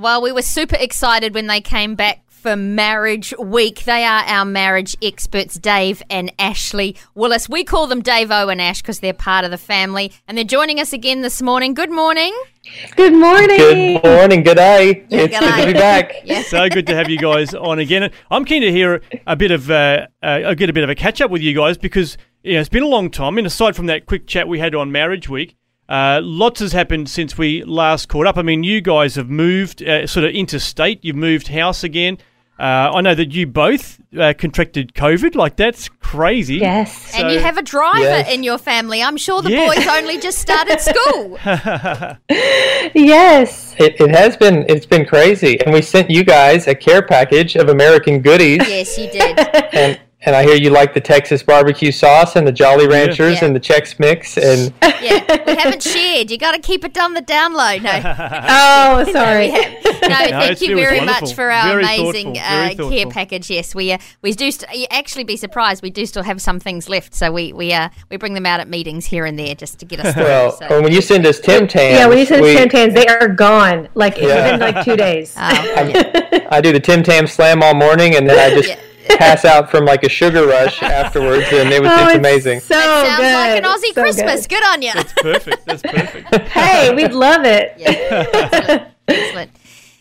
Well, we were super excited when they came back for Marriage Week. They are our marriage experts, Dave and Ashley Willis. We call them Dave O and Ash because they're part of the family, and they're joining us again this morning. Good morning. Good morning. Good morning. Good day. It's good to be back. Yeah. So good to have you guys on again. I'm keen to hear a bit of uh, uh, get a bit of a catch up with you guys because you know, it's been a long time. And aside from that quick chat we had on Marriage Week. Uh, lots has happened since we last caught up. I mean, you guys have moved uh, sort of interstate. You've moved house again. Uh, I know that you both uh, contracted COVID. Like that's crazy. Yes. So, and you have a driver yes. in your family. I'm sure the yeah. boys only just started school. yes. It, it, has been. It's been crazy. And we sent you guys a care package of American goodies. Yes, you did. and and I hear you like the Texas barbecue sauce and the Jolly Ranchers yeah. and the Chex Mix and yeah, we haven't shared. You got to keep it on the download. No. oh, sorry. no, no, thank you very much for our very amazing uh, care package. Yes, we uh, we do st- actually be surprised. We do still have some things left, so we we uh, we bring them out at meetings here and there just to get us through. Well, so. when you send us Tim Tams, yeah, when you send us Tim Tams, they are gone like yeah. within like two days. Oh, yeah. I do the Tim Tam slam all morning, and then I just pass out from like a sugar rush afterwards, and it was oh, it's amazing. So that sounds good. like an Aussie so Christmas. Good. good. on you. That's perfect. That's perfect. hey, we'd love it. Yeah, excellent. excellent.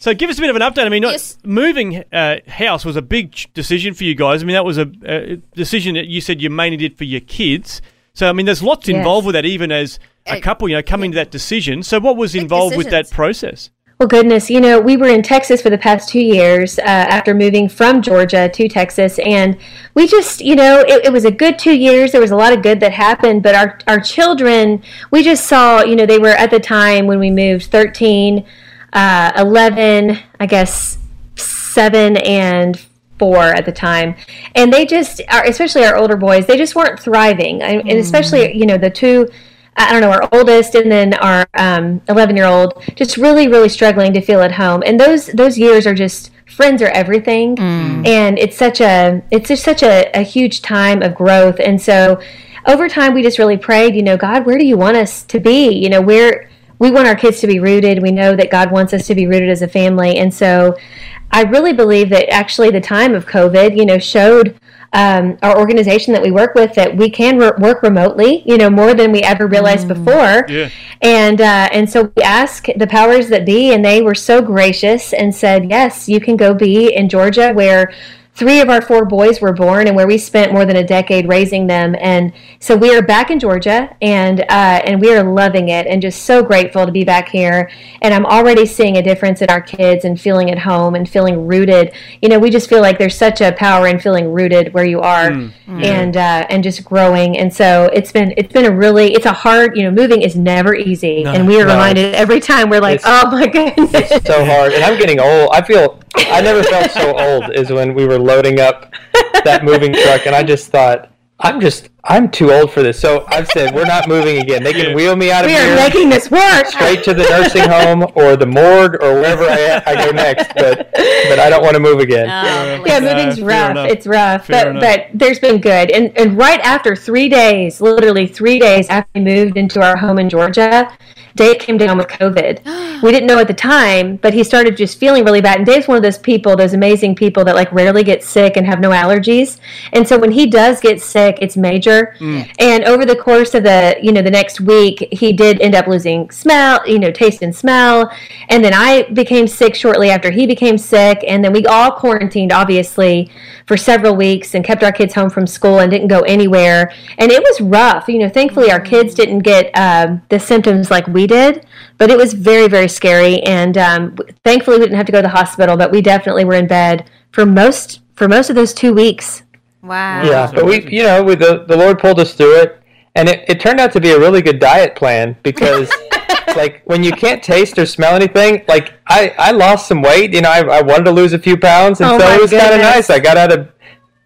So give us a bit of an update. I mean, yes. moving uh, house was a big decision for you guys. I mean, that was a, a, decision that you said you mainly did for your kids. So I mean, there's lots yes. involved with that, even as a couple, you know, coming yeah. to that decision. So what was involved with that process? Well, goodness, you know, we were in Texas for the past two years uh, after moving from Georgia to Texas, and we just, you know, it, it, was a good two years. There was a lot of good that happened, but our our children, we just saw, you know, they were at the time when we moved 13, uh, 11, I guess, seven and four at the time, and they just, are, especially our older boys, they just weren't thriving, and especially, mm. you know, the two I don't know, our oldest and then our 11 um, year old, just really, really struggling to feel at home. And those those years are just friends are everything, mm. and it's such a it's just such a, a huge time of growth. And so over time, we just really prayed, you know, God, where do you want us to be? You know, where we want our kids to be rooted. We know that God wants us to be rooted as a family, and so I really believe that actually the time of COVID, you know, showed um, our organization that we work with that we can re- work remotely, you know, more than we ever realized mm. before. Yeah. And uh, and so we asked the powers that be, and they were so gracious and said, yes, you can go be in Georgia where three of our four boys were born and where we spent more than a decade raising them. And so we are back in georgia and uh, and we are loving it and just so grateful to be back here. And i'm already seeing a difference in our kids and feeling at home and feeling rooted. You know we just feel like there's such a power in feeling rooted where you are mm. and uh, and just growing. And so it's been it's been a really it's a hard you know moving is never easy. No, and we are no. reminded every time we're like it's, oh my goodness. it's so hard. And i'm getting old. I feel i never felt so old is when we were loading up that moving truck, and I just thought, I'm just, I'm too old for this. So I've said, we're not moving again. They can wheel me out of we here. We are making this work. Straight to the nursing home or the morgue or wherever I, I go next. But, but I don't want to move again. Oh, yeah, moving's uh, rough. It's rough. Fair but, but there's been good. And, and right after three days, literally three days after we moved into our home in Georgia, Dave came down with COVID. we didn't know at the time, but he started just feeling really bad. And Dave's one of those people, those amazing people that like rarely get sick and have no allergies. And so when he does get sick, it's major. Mm. And over the course of the, you know, the next week, he did end up losing smell, you know, taste and smell. And then I became sick shortly after he became sick. And then we all quarantined, obviously, for several weeks and kept our kids home from school and didn't go anywhere. And it was rough. You know, thankfully, our kids didn't get um, the symptoms like we did, but it was very, very scary. And um, thankfully, we didn't have to go to the hospital, but we definitely were in bed for most for most of those two weeks. Wow. Yeah, but we, you know, we, the the Lord pulled us through it, and it, it turned out to be a really good diet plan because. like when you can't taste or smell anything. Like I, I lost some weight. You know, I, I wanted to lose a few pounds, and Oh so it was kind of nice. I got out of,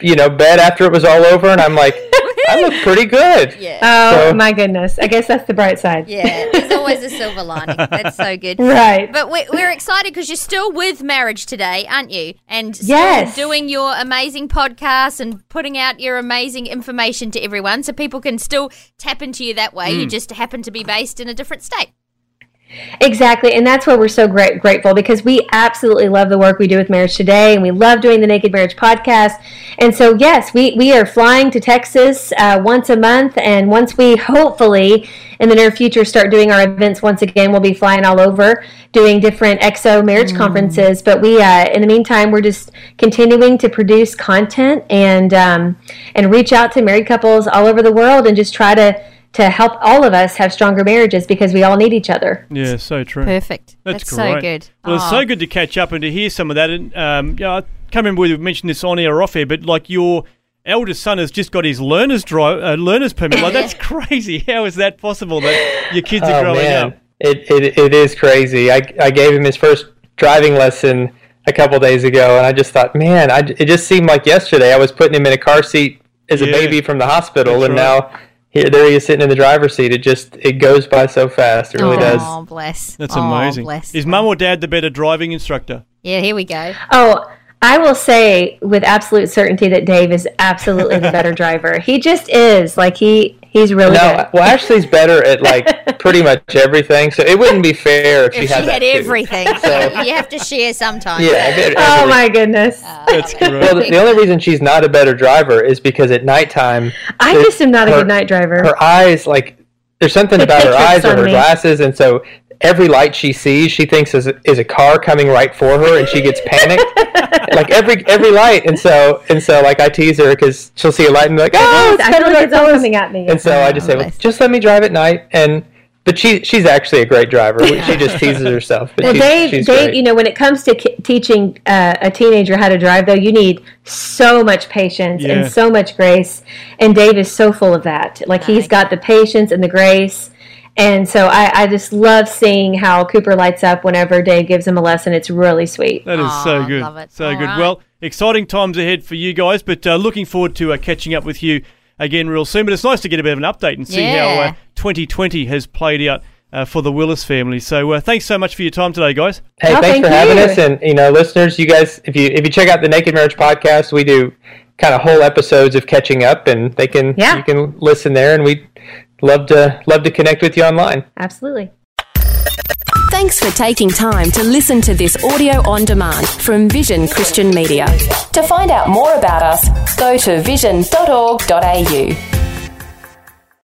you know, bed after it was all over, and I'm like, I look pretty good. Yeah. Oh So- my goodness! I guess that's the bright side. Yeah, there's always a silver lining. That's so good. Right. But we're, we're excited because you're still with marriage today, aren't you? And still Yes. doing your amazing podcast and putting out your amazing information to everyone so people can still tap into you that way. You mm. just happen to be based in a different state. Exactly, and that's why we're so great, grateful because we absolutely love the work we do with Marriage Today, and we love doing the Naked Marriage podcast. And so, yes, we we are flying to Texas uh, once a month, and once we hopefully in the near future start doing our events once again, we'll be flying all over doing different XO marriage conferences. But we, uh, in the meantime, we're just continuing to produce content and um, and reach out to married couples all over the world, and just try to to help all of us have stronger marriages because we all need each other. Yeah, so true. Perfect. That's, That's, great. so good. Well, it's Oh. so good to catch up and to hear some of that. And um, yeah, I can't remember whether we mentioned this on air or off air, but like your eldest son has just got his learner's drive, uh, learner's permit. Like that's crazy. How is that possible that your kids are Oh growing man, up? it, it it is crazy. I I gave him his first driving lesson a couple days ago, and I just thought, man, I, it just seemed like yesterday I was putting him in a car seat as a baby from the hospital, That's and right. now here there he is sitting in the driver's seat. It just it goes by so fast. It really oh, does. Oh bless. That's Oh, amazing. bless. Is mum or dad the better driving instructor? Yeah, here we go. Oh, I will say with absolute certainty that Dave is absolutely the better driver. He just is. Like he he's really No, good. well, Ashley's better at like pretty much everything, so it wouldn't be fair if, If she she had had that too. everything, so you have to share sometimes. Yeah, a Oh my goodness. Uh, That's great. Well, the, the only reason she's not a better driver is because at nighttime, I just am not a good night driver. her eyes like there's something They about her eyes or her me. glasses, and so every light she sees, she thinks is a, is a car coming right for her, and she gets panicked. like every every light, and so and so like I tease her because she'll see a light and be like, oh, it's I feel coming like it's all coming at me. And so I just say, well, bless. just let me drive at night, and but she she's actually a great driver. She just teases herself. But Well, she's, Dave, she's Dave, great. you know, when it comes to ki- teaching uh, a teenager how to drive, though, you need so much patience Yeah. and so much grace. And Dave is so full of that. Like he's got the patience and the grace. And so I, I just love seeing how Cooper lights up whenever Dave gives him a lesson. It's really sweet. That is so good. love it. So All good. right. Well, exciting times ahead for you guys, but uh, looking forward to uh, catching up with you again real soon. But it's nice to get a bit of an update and see how uh, 2020 has played out uh, for the Willis family. So uh, thanks so much for your time today, guys. Hey, Oh, thanks thank for having you. us, and you know, listeners, you guys, if you if you check out the Naked Marriage podcast, we do kind of whole episodes of catching up, and they can Yeah. you can listen there, and we love to love to connect with you online. Absolutely. Thanks for taking time to listen to this audio on demand from Vision Christian Media. To find out more about us, go to vision.org.au.